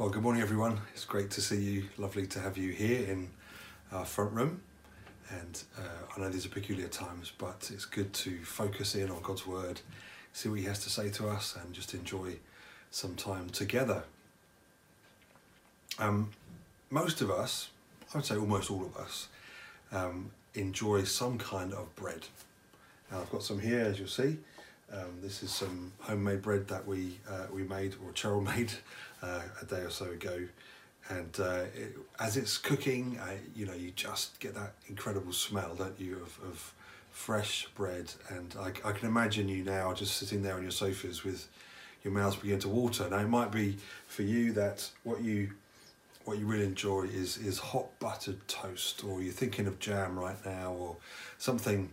Well, good morning, everyone. It's great to see you. Lovely to have you here in our front room. And uh, I know these are peculiar times, but it's good to focus in on God's Word, see what He has to say to us, and just enjoy some time together. Um, most of us, I would say almost all of us, um, enjoy some kind of bread. Now, I've got some here, as you'll see. Um, this is some homemade bread that we uh, we made, or Cheryl made, uh, a day or so ago. And uh, it, as it's cooking, you know, you just get that incredible smell, don't you, of, of fresh bread. And I, I can imagine you now just sitting there on your sofas with your mouths begin to water. Now, it might be for you that what you what you really enjoy is is hot buttered toast, or you're thinking of jam right now, or something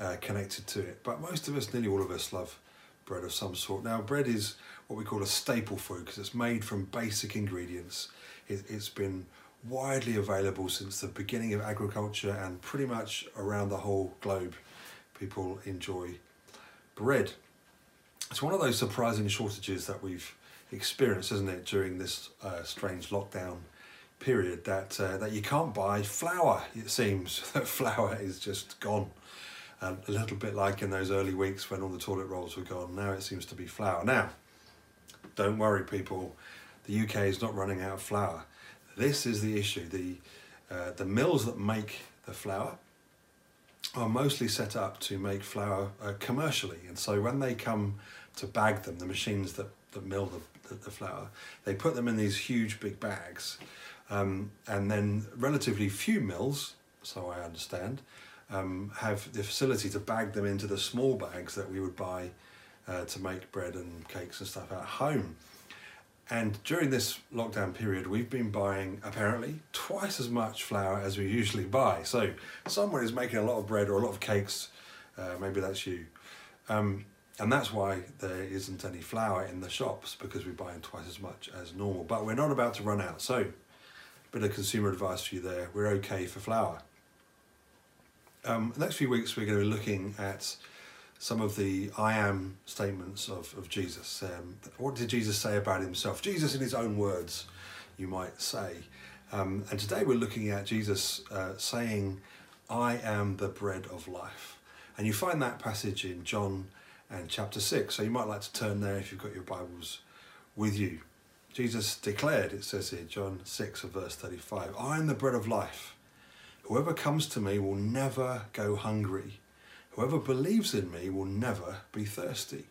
uh, connected to it. But most of us, nearly all of us, love bread of some sort. Now, bread is what we call a staple food because it's made from basic ingredients. It, it's been widely available since the beginning of agriculture and pretty much around the whole globe. People enjoy bread. It's one of those surprising shortages that we've experienced, isn't it, during this uh, strange lockdown period that uh, that you can't buy flour. It seems that flour is just gone um, a little bit like in those early weeks when all the toilet rolls were gone. Now it seems to be flour. Now, don't worry, people. The UK is not running out of flour. This is the issue. The uh, the mills that make the flour are mostly set up to make flour uh, commercially, and so when they come to bag them, the machines that, that mill the, the, the flour, they put them in these huge big bags, um, and then relatively few mills, so I understand, um, have the facility to bag them into the small bags that we would buy uh, to make bread and cakes and stuff at home. And during this lockdown period, we've been buying apparently twice as much flour as we usually buy. So someone is making a lot of bread or a lot of cakes. Uh, maybe that's you. Um, and that's why there isn't any flour in the shops because we're buying twice as much as normal. But we're not about to run out. So, a bit of consumer advice for you there. We're okay for flour. Um, the next few weeks, we're going to be looking at some of the I am statements of, of Jesus. Um, what did Jesus say about himself? Jesus, in his own words, you might say. Um, and today we're looking at Jesus uh, saying, I am the bread of life. And you find that passage in John and chapter 6. So you might like to turn there if you've got your Bibles with you. Jesus declared, it says here, John 6 of verse 35, I am the bread of life. Whoever comes to me will never go hungry. Whoever believes in me will never be thirsty.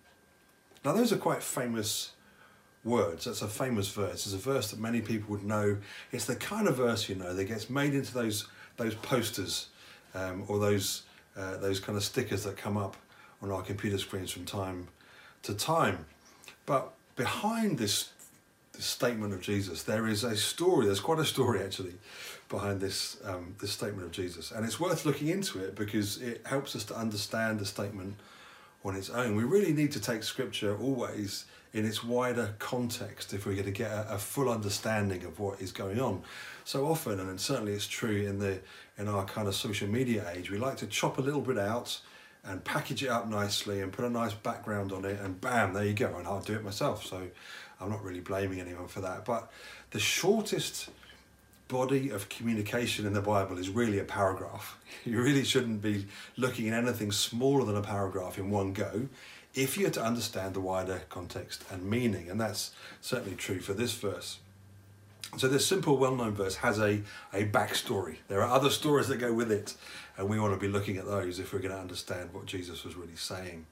Now, those are quite famous words. That's a famous verse. It's a verse that many people would know. It's the kind of verse, you know, that gets made into those, those posters um, or those, uh, those kind of stickers that come up on our computer screens from time to time. But behind this, this statement of Jesus, there is a story. There's quite a story actually behind this um, this statement of Jesus, and it's worth looking into it because it helps us to understand the statement on its own. We really need to take Scripture always in its wider context if we're going to get a, a full understanding of what is going on. So often, and certainly it's true in the in our kind of social media age, we like to chop a little bit out and package it up nicely and put a nice background on it, and bam, there you go. And I'll do it myself, so I'm not really blaming anyone for that. But the shortest body of communication in the Bible is really a paragraph. You really shouldn't be looking at anything smaller than a paragraph in one go if you're to understand the wider context and meaning. And that's certainly true for this verse. So this simple, well-known verse has a, a backstory. There are other stories that go with it, and we want to be looking at those if we're going to understand what Jesus was really saying.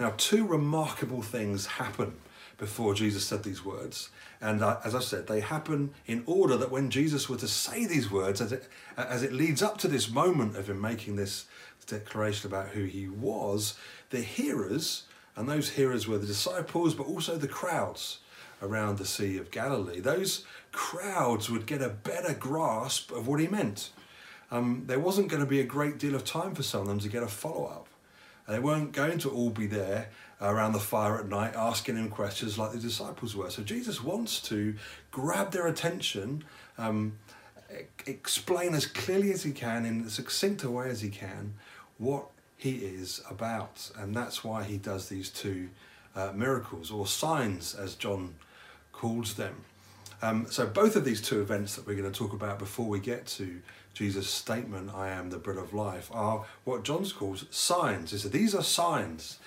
Now, two remarkable things happen before Jesus said these words. And uh, as I said, they happen in order that when Jesus were to say these words, as it, as it leads up to this moment of him making this declaration about who he was, the hearers, and those hearers were the disciples, but also the crowds around the Sea of Galilee, those crowds would get a better grasp of what he meant. Um, there wasn't going to be a great deal of time for some of them to get a follow up. They weren't going to all be there around the fire at night asking him questions like the disciples were. So Jesus wants to grab their attention, um, explain as clearly as he can, in as succinct a way as he can, what he is about. And that's why he does these two uh, miracles, or signs as John calls them. Um, so both of these two events that we're going to talk about before we get to Jesus' statement, "I am the bread of life," are what John calls signs. He said these are signs.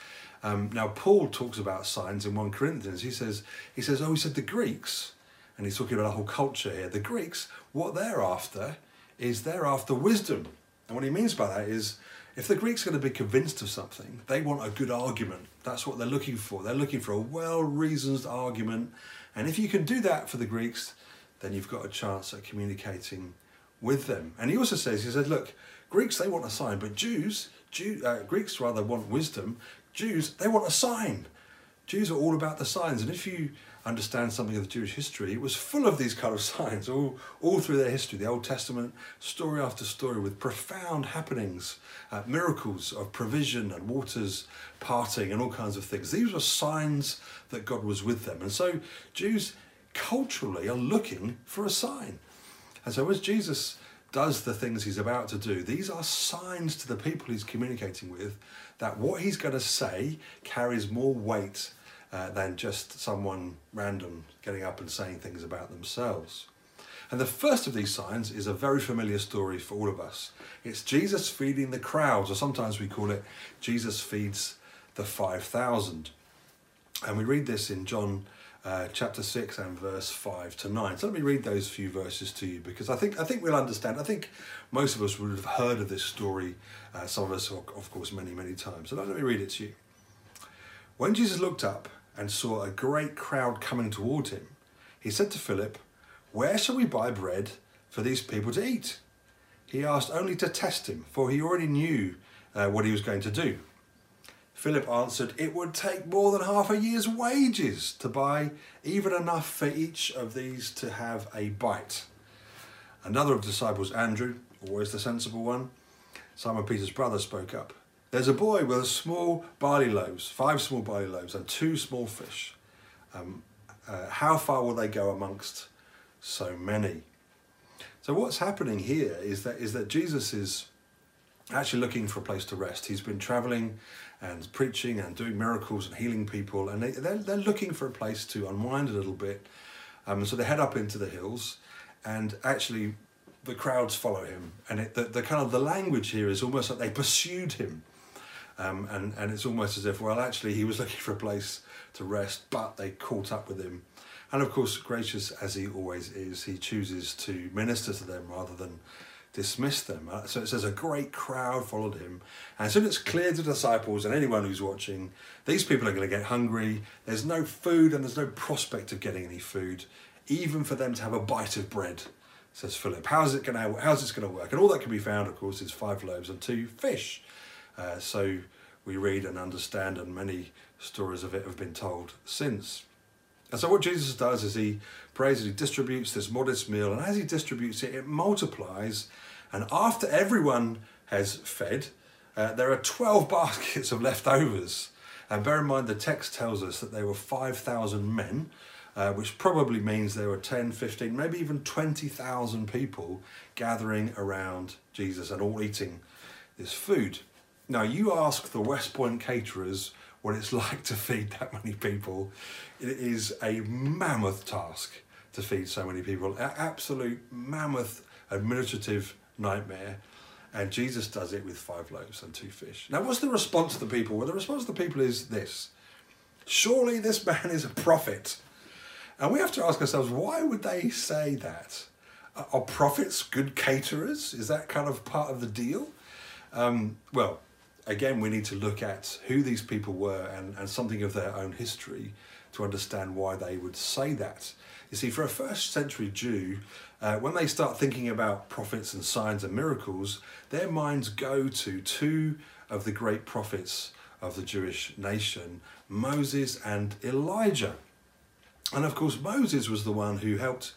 Um, now Paul talks about signs in one Corinthians. He says he says, "Oh, he said the Greeks." and he's talking about a whole culture here. The Greeks, what they're after is they're after wisdom. And what he means by that is if the Greeks are going to be convinced of something, they want a good argument. That's what they're looking for. They're looking for a well reasoned argument. And if you can do that for the Greeks, then you've got a chance at communicating with them. And he also says, he said, look, Greeks, they want a sign, but Jews, Jew, uh, Greeks rather want wisdom. Jews, they want a sign. Jews are all about the signs. And if you understand something of the Jewish history, it was full of these kind of signs all, all through their history. The Old Testament, story after story, with profound happenings, uh, miracles of provision and waters parting and all kinds of things. These were signs that God was with them. And so Jews culturally are looking for a sign. And so as Jesus does the things he's about to do, these are signs to the people he's communicating with that what he's going to say carries more weight uh, than just someone random getting up and saying things about themselves. And the first of these signs is a very familiar story for all of us. It's Jesus feeding the crowds, or sometimes we call it Jesus feeds the 5,000. And we read this in John uh, chapter 6 and verse 5 to 9. So let me read those few verses to you because I think, I think we'll understand. I think most of us would have heard of this story, uh, some of us, of course, many, many times. So let me read it to you. When Jesus looked up and saw a great crowd coming toward him, he said to Philip, Where shall we buy bread for these people to eat? He asked only to test him, for he already knew uh, what he was going to do. Philip answered, It would take more than half a year's wages to buy even enough for each of these to have a bite. Another of the disciples, Andrew, always the sensible one, Simon Peter's brother, spoke up. There's a boy with a small barley loaves, five small barley loaves, and two small fish. Um, uh, how far will they go amongst so many? So what's happening here is that is that Jesus is actually looking for a place to rest. He's been traveling and preaching and doing miracles and healing people, and they, they're, they're looking for a place to unwind a little bit. Um, so they head up into the hills, and actually the crowds follow him. And it, the, the kind of the language here is almost like they pursued him. Um, and, and it's almost as if, well, actually, he was looking for a place to rest, but they caught up with him. And of course, gracious as he always is, he chooses to minister to them rather than dismiss them. Uh, so it says a great crowd followed him. And soon it's clear to disciples and anyone who's watching, these people are going to get hungry. There's no food and there's no prospect of getting any food, even for them to have a bite of bread, says Philip. How's it going to, how's this going to work? And all that can be found, of course, is five loaves and two fish. Uh, so we read and understand, and many stories of it have been told since. And so, what Jesus does is he prays and he distributes this modest meal, and as he distributes it, it multiplies. And after everyone has fed, uh, there are 12 baskets of leftovers. And bear in mind, the text tells us that there were 5,000 men, uh, which probably means there were 10, 15, maybe even 20,000 people gathering around Jesus and all eating this food. Now, you ask the West Point caterers what it's like to feed that many people. It is a mammoth task to feed so many people, an absolute mammoth administrative nightmare. And Jesus does it with five loaves and two fish. Now, what's the response of the people? Well, the response of the people is this Surely this man is a prophet. And we have to ask ourselves, why would they say that? Are prophets good caterers? Is that kind of part of the deal? Um, well, again, we need to look at who these people were and, and something of their own history to understand why they would say that. You see, for a first century Jew, uh, when they start thinking about prophets and signs and miracles, their minds go to two of the great prophets of the Jewish nation, Moses and Elijah. And of course, Moses was the one who helped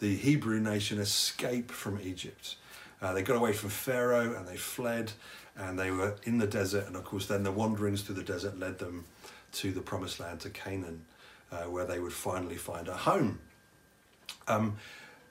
the Hebrew nation escape from Egypt. Uh, they got away from Pharaoh and they fled and they were in the desert. And of course, then the wanderings through the desert led them to the promised land, to Canaan, uh, where they would finally find a home. Um,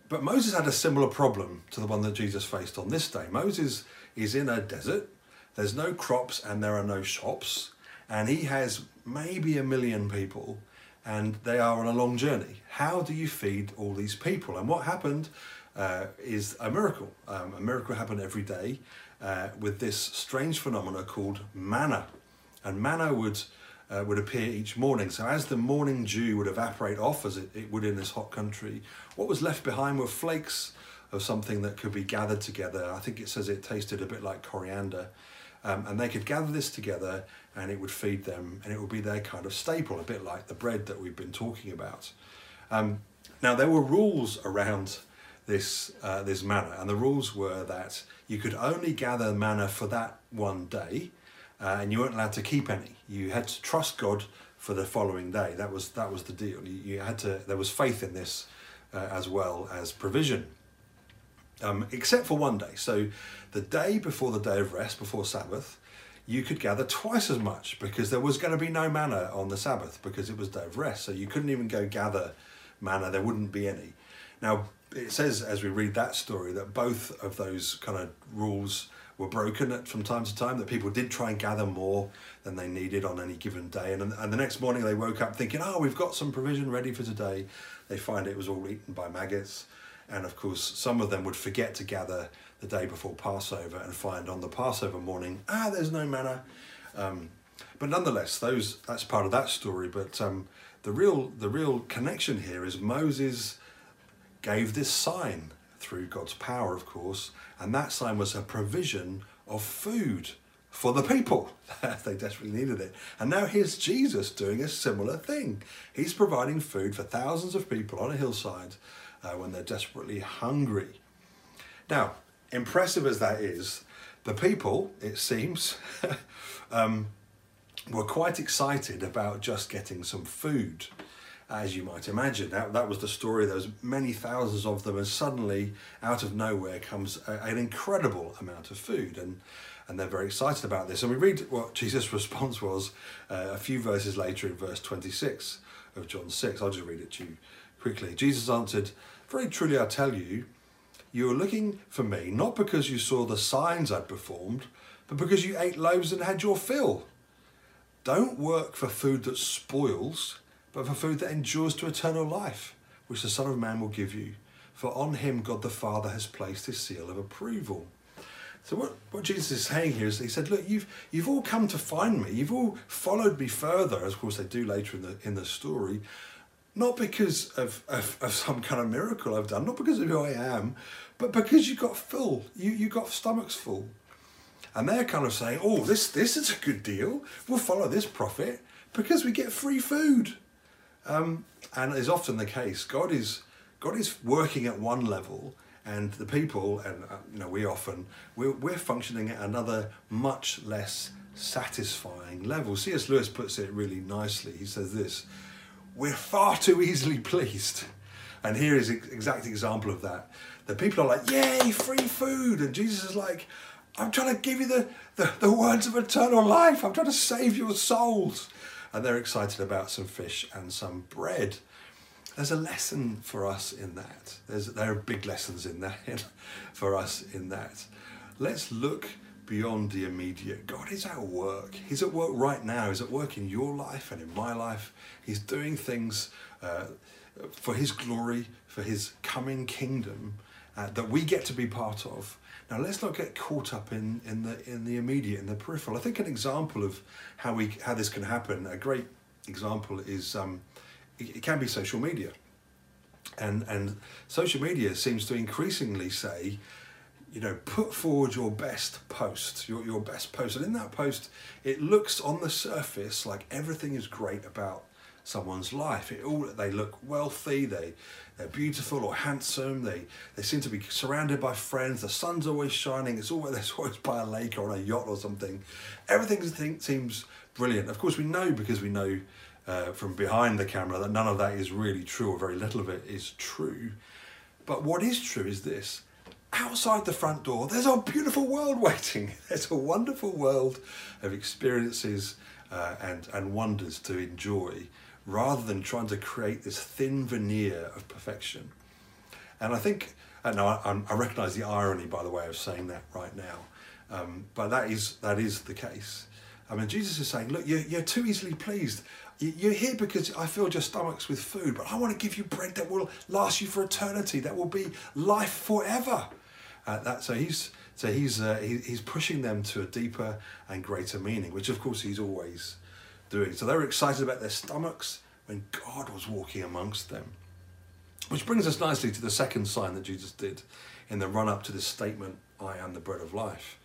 but Moses had a similar problem to the one that Jesus faced on this day. Moses is in a desert, there's no crops and there are no shops, and he has maybe a million people, and they are on a long journey. How do you feed all these people? And what happened uh, is a miracle. Um, a miracle happened every day uh, with this strange phenomena called manna. And manna would, uh, would appear each morning. So as the morning dew would evaporate off, as it, it would in this hot country, what was left behind were flakes of something that could be gathered together. I think it says it tasted a bit like coriander. Um, and they could gather this together and it would feed them and it would be their kind of staple, a bit like the bread that we've been talking about. Um, now, there were rules around this, uh, this manna, and the rules were that you could only gather manna for that one day uh, and you weren't allowed to keep any. You had to trust God for the following day. That was, that was the deal. You, you had to, there was faith in this uh, as well as provision. Um, except for one day. So, the day before the day of rest, before Sabbath, you could gather twice as much because there was going to be no manna on the Sabbath because it was day of rest. So you couldn't even go gather manna, there wouldn't be any. Now, it says as we read that story that both of those kind of rules were broken from time to time, that people did try and gather more than they needed on any given day. And, and the next morning they woke up thinking, oh, we've got some provision ready for today. They find it was all eaten by maggots. And of course, some of them would forget to gather the day before Passover and find on the Passover morning, ah, there's no manna. Um, but nonetheless, those that's part of that story. But um, the real the real connection here is Moses gave this sign through God's power, of course, and that sign was a provision of food for the people. they desperately needed it. And now here's Jesus doing a similar thing. He's providing food for thousands of people on a hillside uh, when they're desperately hungry. Now, impressive as that is, the people, it seems, um, were quite excited about just getting some food, as you might imagine. That, that was the story. There was many thousands of them, and suddenly, out of nowhere, comes a, an incredible amount of food, and and they're very excited about this. And we read what Jesus' response was uh, a few verses later in verse 26 of John 6. I'll just read it to you quickly. Jesus answered, Very truly I tell you, you are looking for me not because you saw the signs I'd performed, but because you ate loaves and had your fill. Don't work for food that spoils, but for food that endures to eternal life, which the Son of Man will give you. For on him God the Father has placed his seal of approval. So what, what Jesus is saying here is he said, look, you've you've all come to find me. You've all followed me further, as of course they do later in the in the story, not because of, of, of, some kind of miracle I've done, not because of who I am, but because you got full, you, you got stomachs full. And they're kind of saying, oh, this, this is a good deal. We'll follow this prophet because we get free food. Um, and is often the case. God is, God is working at one level and the people, and uh, you know, we often, we're, we're functioning at another much less satisfying level. C.S. Lewis puts it really nicely. He says this, we're far too easily pleased. And here is an exact example of that. The people are like, yay, free food. And Jesus is like, I'm trying to give you the, the, the words of eternal life. I'm trying to save your souls. And they're excited about some fish and some bread. There's a lesson for us in that. There's, there are big lessons in that for us in that. Let's look beyond the immediate. God is at work. He's at work right now. He's at work in your life and in my life. He's doing things uh, for His glory, for His coming kingdom uh, that we get to be part of. Now let's not get caught up in, in the in the immediate, in the peripheral. I think an example of how we how this can happen, a great example is um, it, it can be social media. And and social media seems to increasingly say you know, put forward your best post, your, your best post. And in that post, it looks on the surface like everything is great about someone's life. It all they look wealthy, they they're beautiful or handsome, they they seem to be surrounded by friends, the sun's always shining, it's always there's always by a lake or on a yacht or something. Everything seems brilliant. Of course we know because we know uh, from behind the camera that none of that is really true or very little of it is true. But what is true is this outside the front door, there's a beautiful world waiting. There's a wonderful world of experiences uh, and, and wonders to enjoy rather than trying to create this thin veneer of perfection. And I think, and I, I recognize the irony, by the way, of saying that right now, um, but that is, that is the case. I mean, Jesus is saying, look, you're, you're too easily pleased. You- You're here because I filled your stomachs with food, but I want to give you bread that will last you for eternity, that will be life forever. Uh, that, so he's so he's uh, he, he's pushing them to a deeper and greater meaning, which of course he's always doing. So they were excited about their stomachs when God was walking amongst them. Which brings us nicely to the second sign that Jesus did in the run up to this statement, I am the bread of life.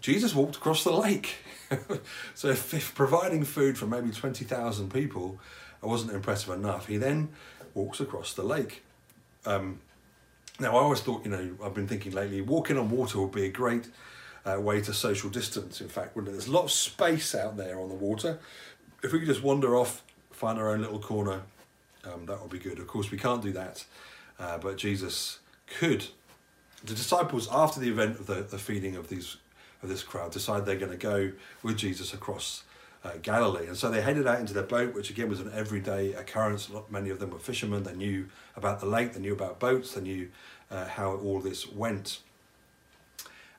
Jesus walked across the lake. so if, if providing food for maybe 20,000 people wasn't impressive enough, he then walks across the lake. Um, now, I always thought, you know, I've been thinking lately, walking on water would be a great uh, way to social distance, in fact, wouldn't it? There's a lot of space out there on the water. If we could just wander off, find our own little corner, um, that would be good. Of course, we can't do that, uh, but Jesus could. The disciples, after the event of the, the feeding of these of this crowd, decide they're going to go with Jesus across uh, Galilee, and so they headed out into their boat, which again was an everyday occurrence. Many of them were fishermen. They knew about the lake, they knew about boats, they knew uh, how all this went.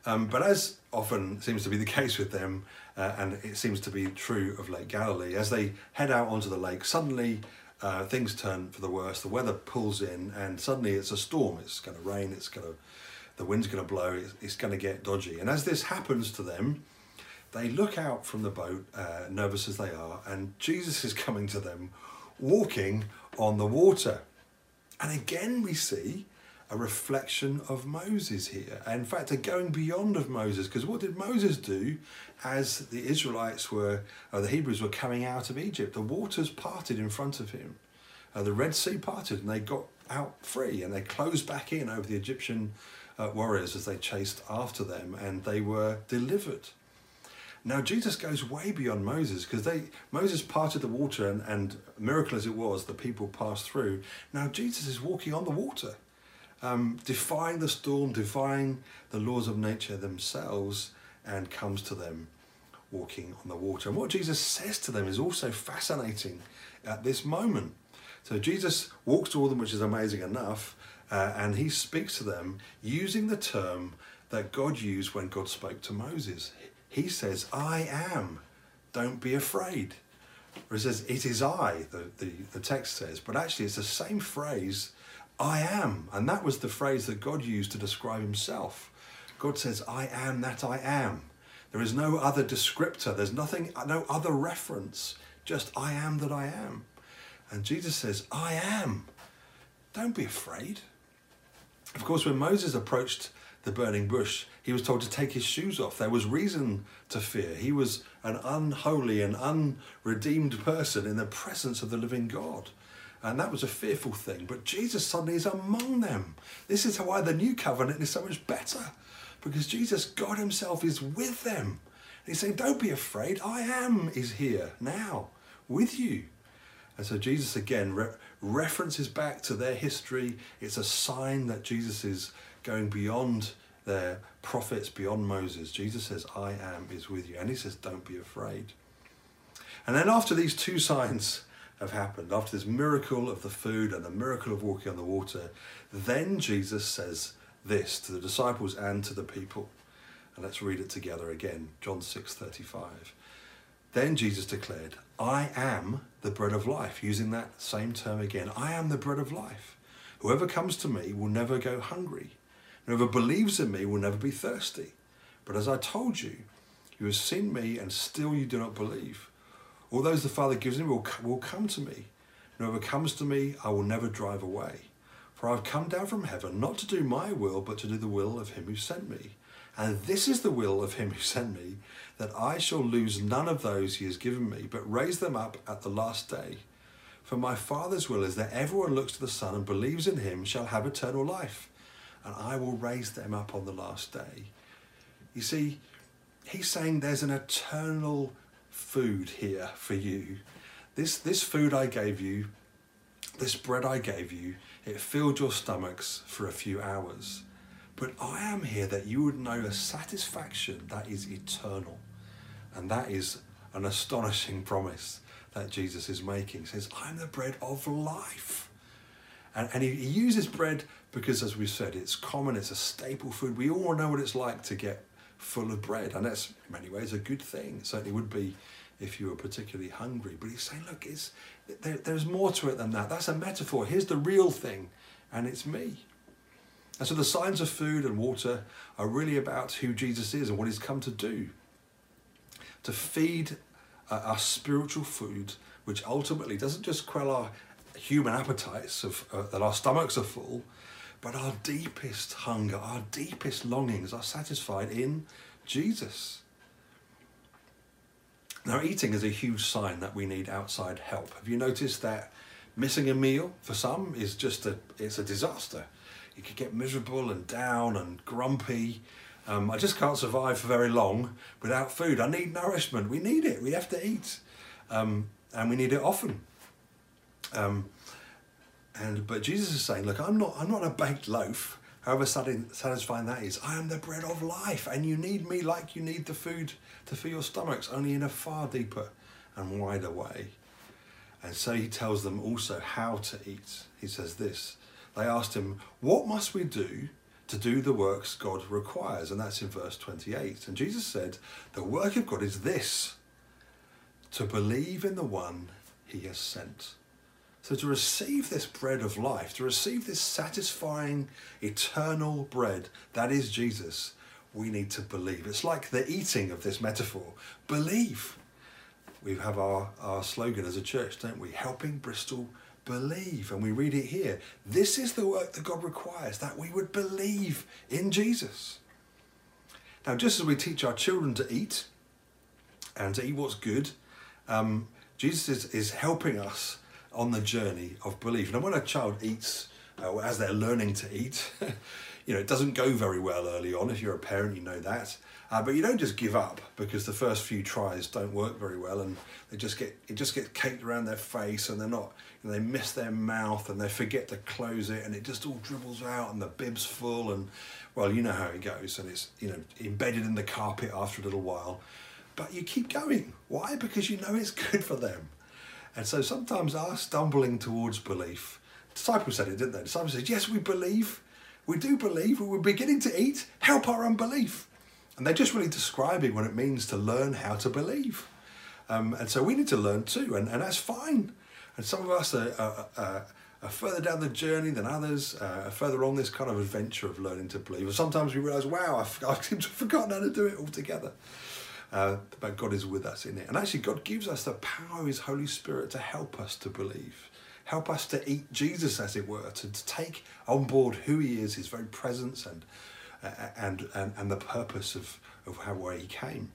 Um, but as often seems to be the case with them, uh, and it seems to be true of Lake Galilee, as they head out onto the lake, suddenly uh, things turn for the worse. The weather pulls in, and suddenly it's a storm. It's going to rain. It's going to, the wind's going to blow. It's, it's going to get dodgy. And as this happens to them, they look out from the boat, uh, nervous as they are, and Jesus is coming to them, walking on the water. And again, we see a reflection of Moses here. In fact, a going beyond of Moses, because what did Moses do as the Israelites were, or the Hebrews were coming out of Egypt? The waters parted in front of him. Uh, the Red Sea parted and they got out free and they closed back in over the Egyptian uh, warriors as they chased after them and they were delivered. Now Jesus goes way beyond Moses because they Moses parted the water and, and miracle as it was, the people passed through. Now Jesus is walking on the water um, defying the storm, defying the laws of nature themselves, and comes to them walking on the water. And what Jesus says to them is also fascinating at this moment. So Jesus walks toward them, which is amazing enough, uh, and he speaks to them using the term that God used when God spoke to Moses. He says, I am, don't be afraid. Or he says, It is I, the, the, the text says, but actually it's the same phrase I am. And that was the phrase that God used to describe himself. God says, I am that I am. There is no other descriptor, there's nothing, no other reference, just I am that I am. And Jesus says, I am. Don't be afraid. Of course, when Moses approached the burning bush, he was told to take his shoes off. There was reason to fear. He was an unholy and unredeemed person in the presence of the living God. And that was a fearful thing. But Jesus suddenly is among them. This is why the new covenant is so much better. Because Jesus, God Himself, is with them. And He's saying, Don't be afraid. I am is here now with you. And so Jesus again re- references back to their history. It's a sign that Jesus is going beyond their prophets, beyond Moses. Jesus says, I am is with you. And He says, Don't be afraid. And then after these two signs, have happened, after this miracle of the food and the miracle of walking on the water, then Jesus says this to the disciples and to the people. And let's read it together again. John 6:35. Then Jesus declared, "I am the bread of life," using that same term again. "I am the bread of life. Whoever comes to me will never go hungry. Whoever believes in me will never be thirsty. But as I told you, you have seen me and still you do not believe. All those the Father gives me will, will come to me. Whoever comes to me, I will never drive away. For I have come down from heaven not to do my will, but to do the will of him who sent me. And this is the will of him who sent me, that I shall lose none of those he has given me, but raise them up at the last day. For my Father's will is that everyone looks to the Son and believes in him shall have eternal life, and I will raise them up on the last day. You see, he's saying there's an eternal food here for you. This, this food I gave you, this bread I gave you, it filled your stomachs for a few hours. But I am here that you would know a satisfaction that is eternal. And that is an astonishing promise that Jesus is making. He says, I'm the bread of life. And, and he, he uses bread because, as we said, it's common, it's a staple food. We all know what it's like to get full of bread. And that's in many ways a good thing. It certainly would be if you were particularly hungry. But he's saying, look, it's, there, there's more to it than that. That's a metaphor. Here's the real thing, and it's me. And so the signs of food and water are really about who Jesus is and what he's come to do to feed uh, our spiritual food, which ultimately doesn't just quell our human appetites of uh, that our stomachs are full, but our deepest hunger, our deepest longings are satisfied in Jesus. Now, eating is a huge sign that we need outside help. Have you noticed that missing a meal for some is just a it's a disaster. You could get miserable and down and grumpy. Um, I just can't survive for very long without food. I need nourishment. We need it. We have to eat, um, and we need it often. Um, and but Jesus is saying, look, I'm not I'm not a baked loaf. However satisfying that is, I am the bread of life, and you need me like you need the food to fill your stomachs, only in a far deeper and wider way. And so he tells them also how to eat. He says this. They asked him, What must we do to do the works God requires? And that's in verse 28. And Jesus said, The work of God is this to believe in the one he has sent. So, to receive this bread of life, to receive this satisfying, eternal bread that is Jesus, we need to believe. It's like the eating of this metaphor believe. We have our, our slogan as a church, don't we? Helping Bristol believe. And we read it here. This is the work that God requires, that we would believe in Jesus. Now, just as we teach our children to eat and to eat what's good, um, Jesus is, is helping us on the journey of belief. And when a child eats, uh, as they're learning to eat, you know, it doesn't go very well early on. If you're a parent, you know that. Uh, but you don't just give up because the first few tries don't work very well, and they just get it just gets caked around their face, and they're not. They miss their mouth, and they forget to close it, and it just all dribbles out, and the bib's full, and well, you know how it goes, and it's you know embedded in the carpet after a little while. But you keep going. Why? Because you know it's good for them. And so sometimes our stumbling towards belief, disciples said it, didn't they? Disciples said, Yes, we believe. We do believe. We're beginning to eat. Help our unbelief. And they're just really describing what it means to learn how to believe. Um, and so we need to learn too, and, and that's fine. And some of us are, are, are, are further down the journey than others, uh, are further on this kind of adventure of learning to believe. And sometimes we realise, wow, I've, I've forgotten how to do it altogether. Uh, but God is with us in it. And actually, God gives us the power of His Holy Spirit to help us to believe, help us to eat Jesus, as it were, to, to take on board who He is, His very presence, and uh, and, and and the purpose of of how where He came.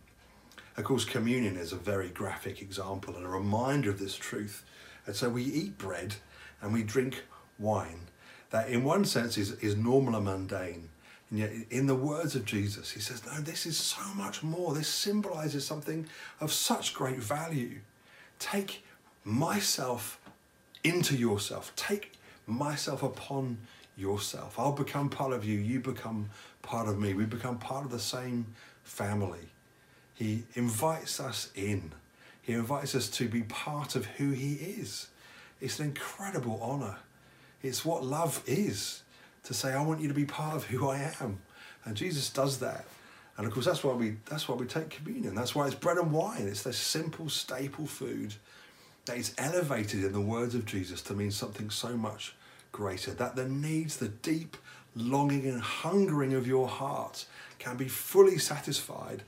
Of course, communion is a very graphic example and a reminder of this truth. And so we eat bread and we drink wine that, in one sense, is, is normal and mundane and yet, in the words of Jesus, he says, No, this is so much more. This symbolizes something of such great value. Take myself into yourself, take myself upon yourself. I'll become part of you, you become part of me. We become part of the same family. He invites us in, he invites us to be part of who he is. It's an incredible honor. It's what love is to say, I want you to be part of who I am. And Jesus does that. And of course, that's why we that's why we take communion. That's why it's bread and wine. It's this simple staple food that is elevated in the words of Jesus to mean something so much greater. That the needs, the deep longing and hungering of your heart can be fully satisfied,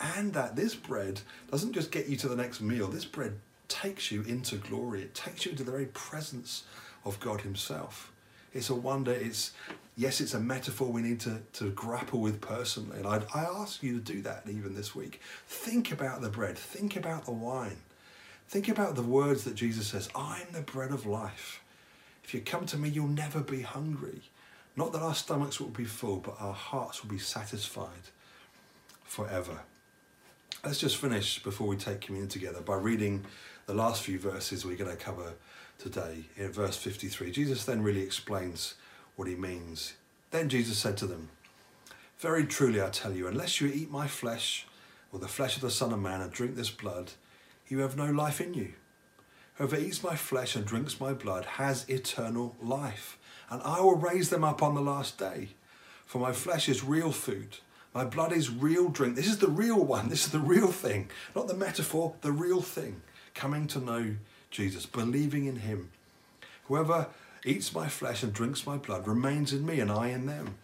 and that this bread doesn't just get you to the next meal. This bread takes you into glory. It takes you into the very presence of God Himself. It's a wonder. It's yes, it's a metaphor we need to, to grapple with personally. And i I ask you to do that even this week. Think about the bread. Think about the wine. Think about the words that Jesus says, I'm the bread of life. If you come to me, you'll never be hungry. Not that our stomachs will be full, but our hearts will be satisfied forever. Let's just finish before we take communion together by reading the last few verses we're going to cover today in verse 53. Jesus then really explains what he means. Then Jesus said to them, Very truly I tell you, unless you eat my flesh or the flesh of the Son of Man and drink this blood, you have no life in you. Whoever eats my flesh and drinks my blood has eternal life, and I will raise them up on the last day. For my flesh is real food, My blood is real drink. This is the real one. This is the real thing. Not the metaphor, the real thing. Coming to know Jesus, believing in him. Whoever eats my flesh and drinks my blood remains in me and I in them.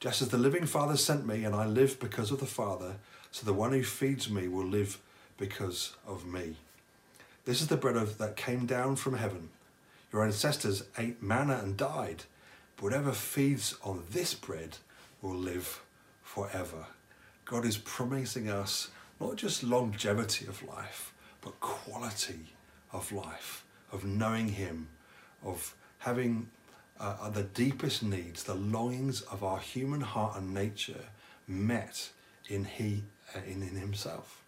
Just as the living Father sent me and I live because of the Father, so the one who feeds me will live because of me. This is the bread of, that came down from heaven. Your ancestors ate manna and died. But whatever feeds on this bread will live forever. God is promising us not just longevity of life, but quality of life, of knowing Him, of having uh, the deepest needs, the longings of our human heart and nature met in He, uh, in, in Himself.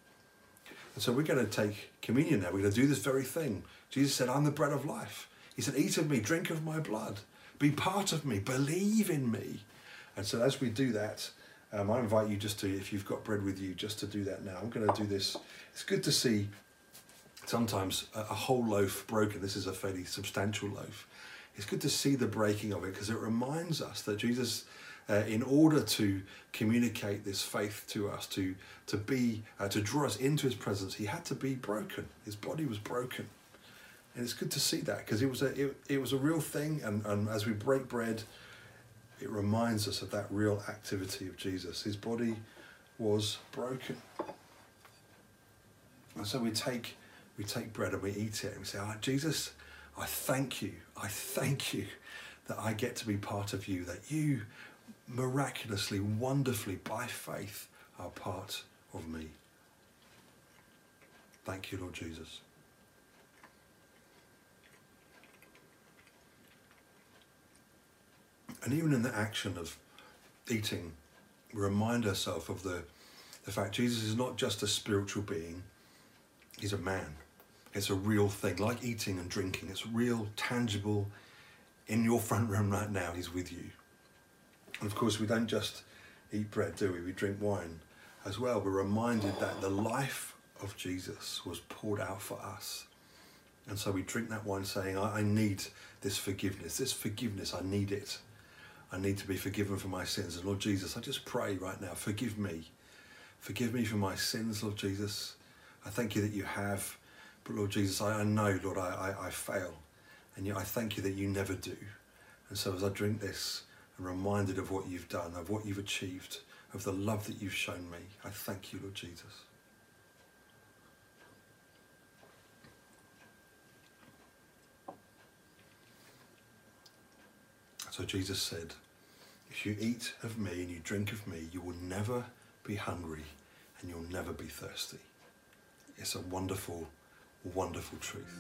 And so we're going to take communion now. We're going to do this very thing. Jesus said, I'm the bread of life. He said, Eat of me, drink of my blood, be part of me, believe in me. And so as we do that, um, I invite you just to, if you've got bread with you, just to do that now. I'm going to do this. It's good to see sometimes a, a whole loaf broken. This is a fairly substantial loaf. It's good to see the breaking of it because it reminds us that Jesus, uh, in order to communicate this faith to us, to to be uh, to draw us into His presence, He had to be broken. His body was broken, and it's good to see that because it was a it, it was a real thing. And, and as we break bread, it reminds us of that real activity of Jesus. His body was broken, and so we take we take bread and we eat it and we say, oh, Jesus, I thank you. I thank you that I get to be part of you, that you miraculously, wonderfully, by faith, are part of me. Thank you, Lord Jesus. And even in the action of eating, we remind ourselves of the, the fact Jesus is not just a spiritual being, he's a man. It's a real thing, like eating and drinking. It's real, tangible. In your front room right now, He's with you. And of course, we don't just eat bread, do we? We drink wine as well. We're reminded that the life of Jesus was poured out for us. And so we drink that wine saying, I, I need this forgiveness. This forgiveness, I need it. I need to be forgiven for my sins. And Lord Jesus, I just pray right now, forgive me. Forgive me for my sins, Lord Jesus. I thank you that you have. But Lord Jesus, I, I know, Lord, I, I, I fail. And yet I thank you that you never do. And so as I drink this, I'm reminded of what you've done, of what you've achieved, of the love that you've shown me. I thank you, Lord Jesus. So Jesus said, If you eat of me and you drink of me, you will never be hungry and you'll never be thirsty. It's a wonderful, wonderful truth.